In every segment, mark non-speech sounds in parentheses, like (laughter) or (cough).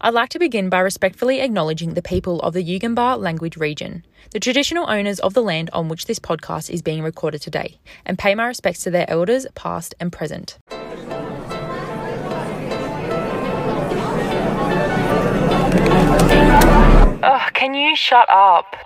I'd like to begin by respectfully acknowledging the people of the Yugambeh language region, the traditional owners of the land on which this podcast is being recorded today, and pay my respects to their elders, past and present. Oh, can you shut up?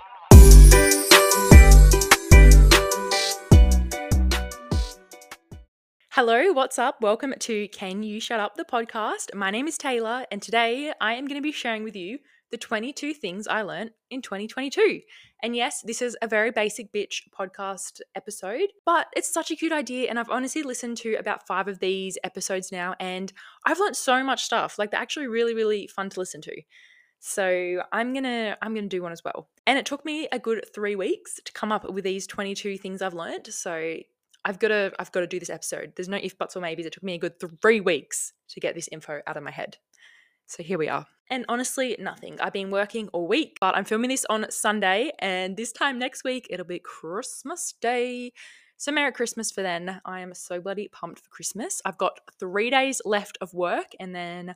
Hello, what's up? Welcome to Can You Shut Up the podcast. My name is Taylor, and today I am going to be sharing with you the 22 things I learned in 2022. And yes, this is a very basic bitch podcast episode, but it's such a cute idea. And I've honestly listened to about five of these episodes now, and I've learned so much stuff. Like, they're actually really, really fun to listen to. So I'm gonna I'm gonna do one as well. And it took me a good three weeks to come up with these 22 things I've learned. So I've got to I've got to do this episode. There's no if buts or maybes. It took me a good three weeks to get this info out of my head. So here we are. And honestly, nothing. I've been working all week, but I'm filming this on Sunday, and this time next week it'll be Christmas Day. So Merry Christmas for then. I am so bloody pumped for Christmas. I've got three days left of work, and then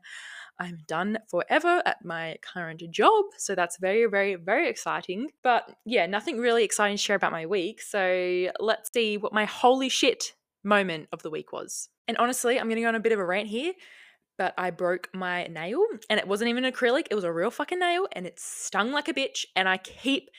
I'm done forever at my current job. So that's very, very, very exciting. But yeah, nothing really exciting to share about my week. So let's see what my holy shit moment of the week was. And honestly, I'm going to go on a bit of a rant here, but I broke my nail and it wasn't even acrylic, it was a real fucking nail and it stung like a bitch. And I keep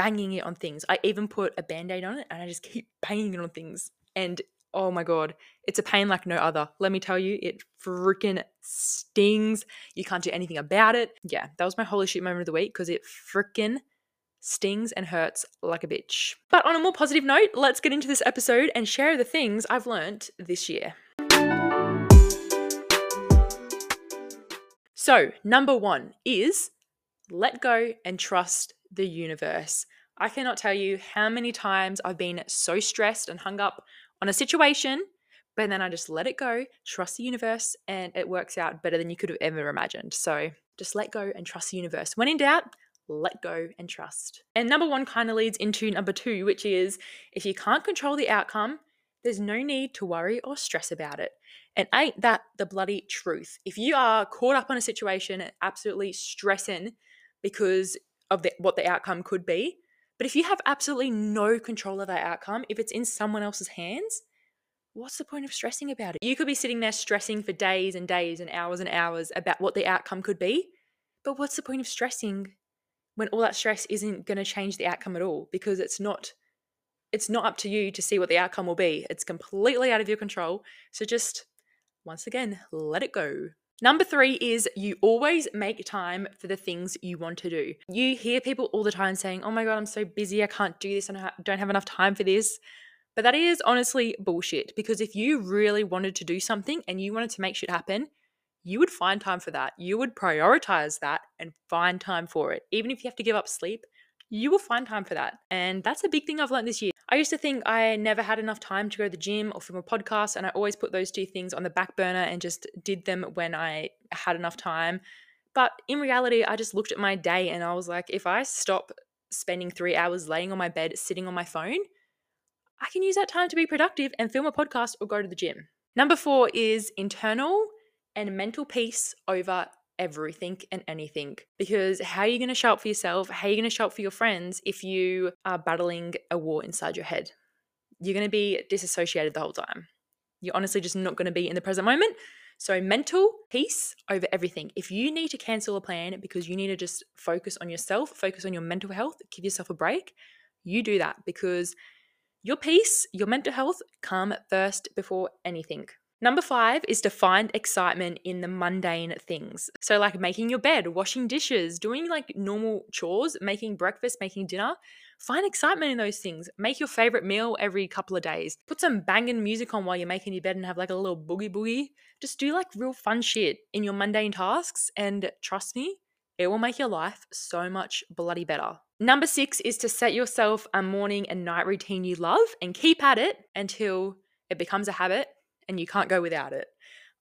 banging it on things. I even put a band aid on it and I just keep (laughs) banging it on things. And oh my god, it's a pain like no other. Let me tell you, it freaking stings. You can't do anything about it. Yeah, that was my holy shit moment of the week because it freaking stings and hurts like a bitch. But on a more positive note, let's get into this episode and share the things I've learned this year. So, number one is let go and trust the universe. I cannot tell you how many times I've been so stressed and hung up on a situation, but then I just let it go, trust the universe, and it works out better than you could have ever imagined. So just let go and trust the universe. When in doubt, let go and trust. And number one kind of leads into number two, which is if you can't control the outcome, there's no need to worry or stress about it. And ain't that the bloody truth? If you are caught up on a situation and absolutely stressing because of the, what the outcome could be, but if you have absolutely no control of that outcome, if it's in someone else's hands, what's the point of stressing about it? You could be sitting there stressing for days and days and hours and hours about what the outcome could be. But what's the point of stressing when all that stress isn't going to change the outcome at all because it's not it's not up to you to see what the outcome will be. It's completely out of your control. So just once again, let it go. Number three is you always make time for the things you want to do. You hear people all the time saying, Oh my God, I'm so busy. I can't do this I don't have enough time for this. But that is honestly bullshit because if you really wanted to do something and you wanted to make shit happen, you would find time for that. You would prioritize that and find time for it. Even if you have to give up sleep, you will find time for that. And that's a big thing I've learned this year. I used to think I never had enough time to go to the gym or film a podcast, and I always put those two things on the back burner and just did them when I had enough time. But in reality, I just looked at my day and I was like, if I stop spending three hours laying on my bed, sitting on my phone, I can use that time to be productive and film a podcast or go to the gym. Number four is internal and mental peace over everything and anything. Because how are you going to show up for yourself? How are you going to show up for your friends if you are battling a war inside your head? You're going to be disassociated the whole time. You're honestly just not going to be in the present moment. So, mental peace over everything. If you need to cancel a plan because you need to just focus on yourself, focus on your mental health, give yourself a break, you do that because your peace, your mental health come first before anything. Number five is to find excitement in the mundane things. So, like making your bed, washing dishes, doing like normal chores, making breakfast, making dinner. Find excitement in those things. Make your favorite meal every couple of days. Put some banging music on while you're making your bed and have like a little boogie boogie. Just do like real fun shit in your mundane tasks. And trust me, it will make your life so much bloody better. Number six is to set yourself a morning and night routine you love and keep at it until it becomes a habit and you can't go without it.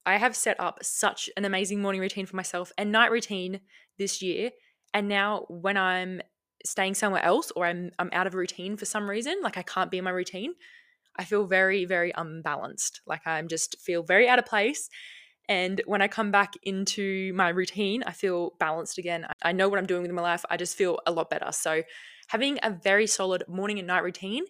I have set up such an amazing morning routine for myself and night routine this year. And now when I'm staying somewhere else or I'm I'm out of routine for some reason, like I can't be in my routine, I feel very, very unbalanced. Like I'm just feel very out of place. And when I come back into my routine, I feel balanced again. I know what I'm doing with my life. I just feel a lot better. So, having a very solid morning and night routine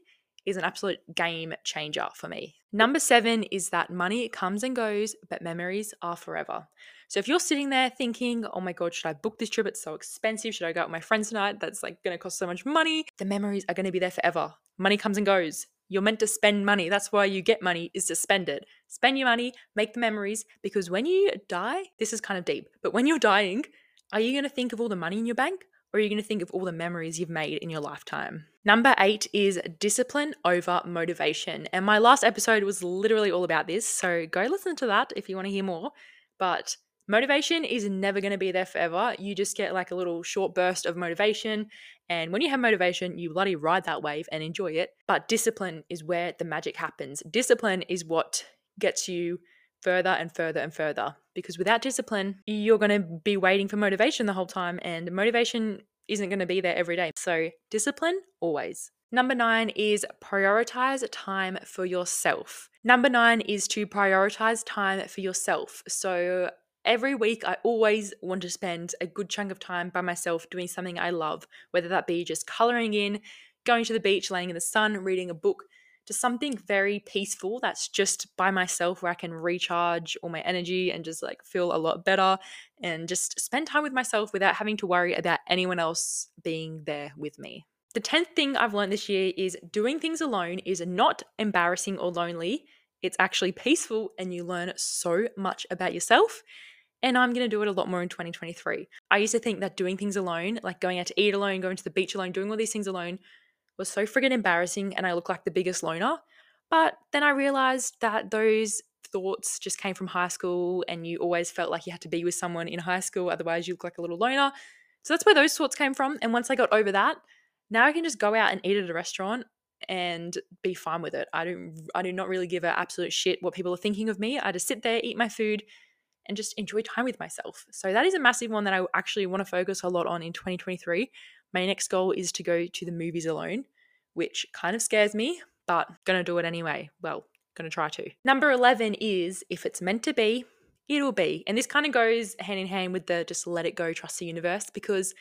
is an absolute game changer for me. Number seven is that money comes and goes, but memories are forever. So if you're sitting there thinking, oh my God, should I book this trip? It's so expensive. Should I go out with my friends tonight? That's like going to cost so much money. The memories are going to be there forever. Money comes and goes. You're meant to spend money. That's why you get money is to spend it. Spend your money, make the memories, because when you die, this is kind of deep, but when you're dying, are you going to think of all the money in your bank or are you going to think of all the memories you've made in your lifetime? Number eight is discipline over motivation. And my last episode was literally all about this. So go listen to that if you want to hear more. But motivation is never going to be there forever. You just get like a little short burst of motivation. And when you have motivation, you bloody ride that wave and enjoy it. But discipline is where the magic happens. Discipline is what gets you further and further and further because without discipline, you're going to be waiting for motivation the whole time, and motivation isn't going to be there every day. So, discipline always. Number nine is prioritize time for yourself. Number nine is to prioritize time for yourself. So, every week, I always want to spend a good chunk of time by myself doing something I love, whether that be just coloring in, going to the beach, laying in the sun, reading a book, to something very peaceful that's just by myself where I can recharge all my energy and just like feel a lot better and just spend time with myself without having to worry about anyone else being there with me. The 10th thing I've learned this year is doing things alone is not embarrassing or lonely. It's actually peaceful and you learn so much about yourself. And I'm going to do it a lot more in 2023. I used to think that doing things alone, like going out to eat alone, going to the beach alone, doing all these things alone, was so friggin' embarrassing and I look like the biggest loner. But then I realized that those thoughts just came from high school and you always felt like you had to be with someone in high school, otherwise you look like a little loner. So that's where those thoughts came from. And once I got over that, now I can just go out and eat at a restaurant and be fine with it. I don't I do not really give a absolute shit what people are thinking of me. I just sit there, eat my food, and just enjoy time with myself. So that is a massive one that I actually want to focus a lot on in 2023 my next goal is to go to the movies alone, which kind of scares me, but gonna do it anyway. Well, gonna try to. Number 11 is if it's meant to be, it'll be. And this kind of goes hand in hand with the just let it go, trust the universe, because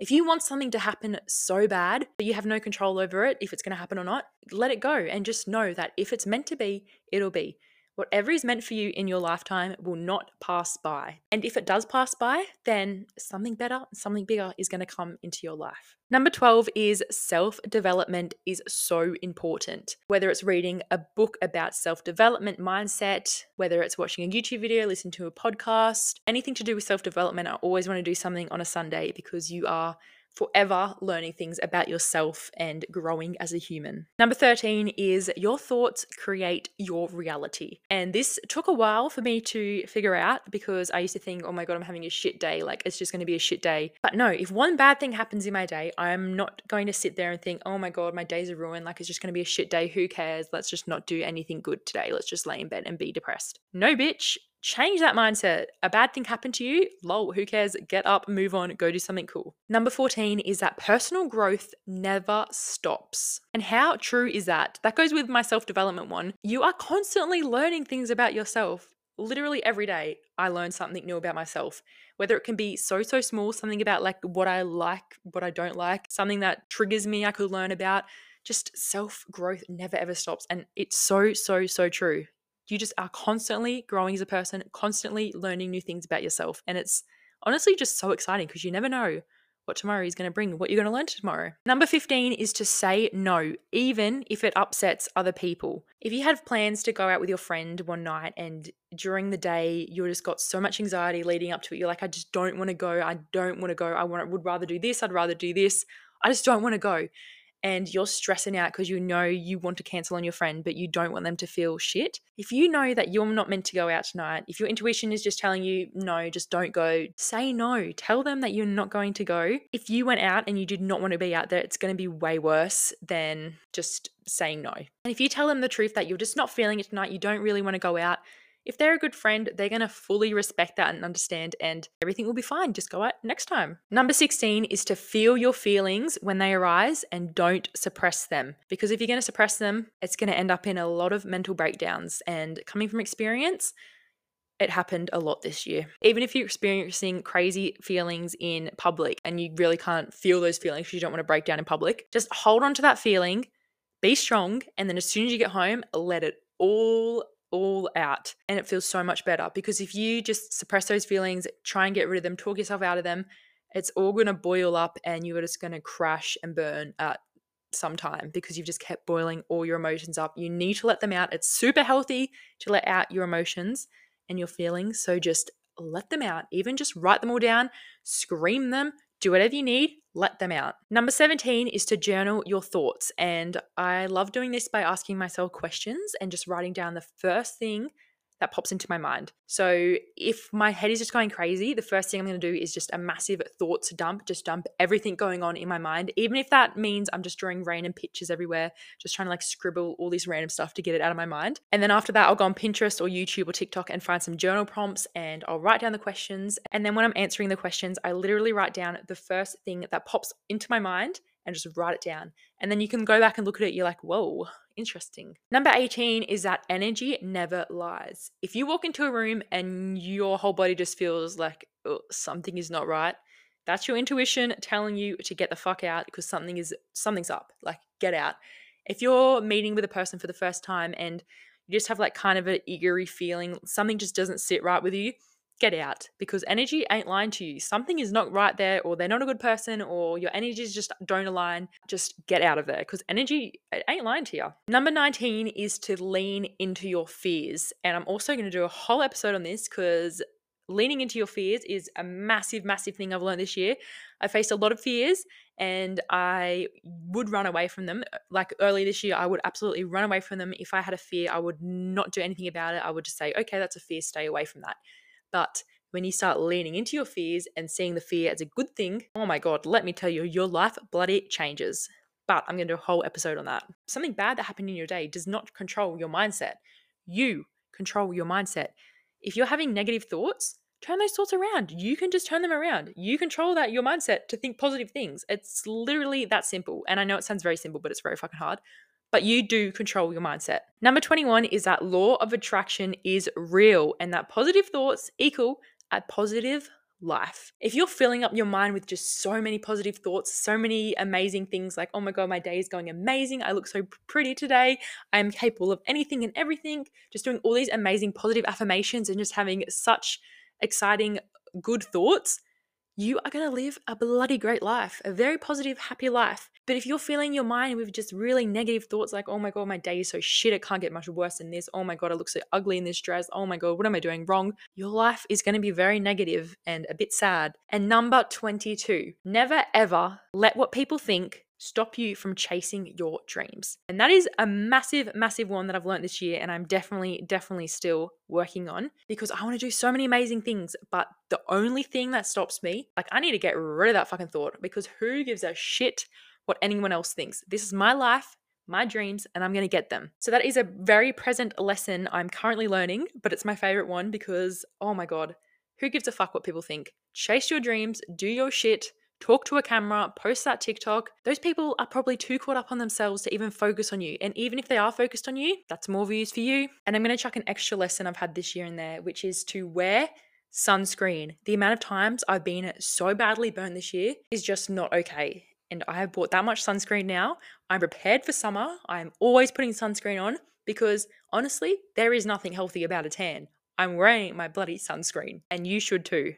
if you want something to happen so bad, but you have no control over it, if it's going to happen or not, let it go and just know that if it's meant to be, it'll be. Whatever is meant for you in your lifetime will not pass by. And if it does pass by, then something better, something bigger is going to come into your life. Number 12 is self development is so important. Whether it's reading a book about self development mindset, whether it's watching a YouTube video, listening to a podcast, anything to do with self development, I always want to do something on a Sunday because you are forever learning things about yourself and growing as a human. Number 13 is your thoughts create your reality. And this took a while for me to figure out because I used to think, oh my God, I'm having a shit day. Like it's just going to be a shit day. But no, if one bad thing happens in my day, I'm not going to sit there and think, oh my God, my days are ruined. Like it's just going to be a shit day. Who cares? Let's just not do anything good today. Let's just lay in bed and be depressed. No, bitch change that mindset. A bad thing happened to you, lol, who cares? Get up, move on, go do something cool. Number 14 is that personal growth never stops. And how true is that? That goes with my self development one. You are constantly learning things about yourself. Literally every day, I learn something new about myself. Whether it can be so, so small, something about like what I like, what I don't like, something that triggers me, I could learn about. Just self growth never ever stops. And it's so, so, so true you just are constantly growing as a person, constantly learning new things about yourself. And it's honestly just so exciting because you never know what tomorrow is going to bring, what you're going to learn tomorrow. Number 15 is to say no, even if it upsets other people. If you have plans to go out with your friend one night and during the day you just got so much anxiety leading up to it, you're like, I just don't want to go. I don't want to go. I want, would rather do this. I'd rather do this. I just don't want to go and you're stressing out because you know you want to cancel on your friend, but you don't want them to feel shit. If you know that you're not meant to go out tonight, if your intuition is just telling you, no, just don't go, say no. Tell them that you're not going to go. If you went out and you did not want to be out there, it's going to be way worse than just saying no. And if you tell them the truth that you're just not feeling it tonight, you don't really want to go out, if they're a good friend, they're going to fully respect that and understand, and everything will be fine. Just go out next time. Number 16 is to feel your feelings when they arise and don't suppress them. Because if you're going to suppress them, it's going to end up in a lot of mental breakdowns. And coming from experience, it happened a lot this year. Even if you're experiencing crazy feelings in public and you really can't feel those feelings you don't want to break down in public, just hold on to that feeling, be strong, and then as soon as you get home, let it all all out and it feels so much better because if you just suppress those feelings try and get rid of them talk yourself out of them it's all going to boil up and you're just going to crash and burn at some time because you've just kept boiling all your emotions up. You need to let them out. It's super healthy to let out your emotions and your feelings. So just let them out. Even just write them all down, scream them, do whatever you need, let them out. Number 17 is to journal your thoughts. And I love doing this by asking myself questions and just writing down the first thing that pops into my mind. So if my head is just going crazy, the first thing I'm going to do is just a massive thoughts dump, just dump everything going on in my mind, even if that means I'm just drawing random pictures everywhere, just trying to like scribble all this random stuff to get it out of my mind. And then after that, I'll go on Pinterest or YouTube or TikTok and find some journal prompts and I'll write down the questions. And then when I'm answering the questions, I literally write down the first thing that pops into my mind and just write it down. And then you can go back and look at it. You're like, whoa, interesting. Number 18 is that energy never lies. If you walk into a room and your whole body just feels like oh, something is not right, that's your intuition telling you to get the fuck out because something is something's up. Like get out. If you're meeting with a person for the first time and you just have like kind of an eerie feeling, something just doesn't sit right with you, get out because energy ain't lying to you. Something is not right there, or they're not a good person, or your energies just don't align. Just get out of there because energy ain't lying to you. Number 19 is to lean into your fears. And I'm also going to do a whole episode on this because leaning into your fears is a massive, massive thing I've learned this year. I faced a lot of fears and I would run away from them. Uh, like early this year, I would absolutely run away from them. If I had a fear, I would not do anything about it. I would just say, okay, that's a fear, stay away from that. But when you start leaning into your fears and seeing the fear as a good thing, oh my God, let me tell you, your life bloody changes. But I'm going to do a whole episode on that. Something bad that happened in your day does not control your mindset. You control your mindset. If you're having negative thoughts, turn those thoughts around. You can just turn them around. You control that your mindset to think positive things. It's literally that simple. And I know it sounds very simple, but it's very fucking hard but you do control your mindset. Number 21 is that law of attraction is real and that positive thoughts equal a positive life. If you're filling up your mind with just so many positive thoughts, so many amazing things like, oh my God, my day is going amazing. I look so pretty today. I am capable of anything and everything. Just doing all these amazing positive affirmations and just having such exciting, good thoughts you are going to live a bloody great life, a very positive, happy life. But if you're filling your mind with just really negative thoughts like, oh my God, my day is so shit, it can't get much worse than this. Oh my God, I look so ugly in this dress. Oh my God, what am I doing wrong? Your life is going to be very negative and a bit sad. And number 22, never ever let what people think stop you from chasing your dreams. And that is a massive, massive one that I've learned this year. And I'm definitely, definitely still working on because I want to do so many amazing things. But the only thing that stops me, like, I need to get rid of that fucking thought because who gives a shit what anyone else thinks? This is my life. My dreams, and I'm to get them. So, that is a very present lesson I'm currently learning, but it's my favorite one because, oh my God, who gives a fuck what people think? Chase your dreams, do your shit, talk to a camera, post that TikTok, those people are probably too caught up on themselves to even focus on you. And even if they are focused on you, that's more views for you. And I'm going to chuck an extra lesson I've had this year in there, which is to wear sunscreen. The amount of times I've been so badly burned this year is just not okay. And I have bought that much sunscreen now. I'm prepared for summer. I'm always putting sunscreen on because honestly, there is nothing healthy about a tan. I'm wearing my bloody sunscreen, and you should too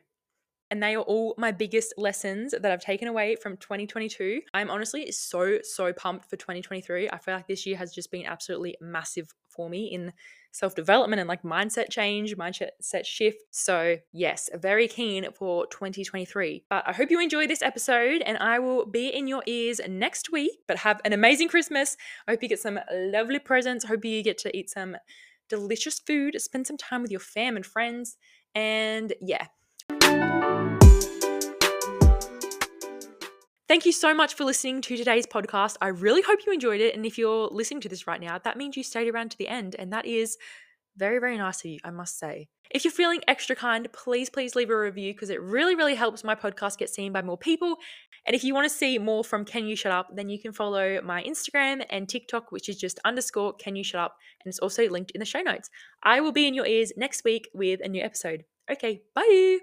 and they are all my biggest lessons that I've taken away from 2022. I'm honestly so, so pumped for 2023. I feel like this year has just been absolutely massive for me in self development and like mindset change, mindset shift. So, yes, very keen for 2023. But I hope you enjoyed this episode and I will be in your ears next week. But have an amazing Christmas. I hope you get some lovely presents. Hope you get to eat some delicious food, spend some time with your fam and friends. And yeah, Thank you so much for listening to today's podcast. I really hope you enjoyed it. And if you're listening to this right now, that means you stayed around to the end. And that is very, very nice of you, I must say. If you're feeling extra kind, please, please leave a review because it really, really helps my podcast get seen by more people. And if you want to see more from Can You Shut Up, then you can follow my Instagram and TikTok, which is just underscore Can You Shut Up. And it's also linked in the show notes. I will be in your ears next week with a new episode. Okay, bye.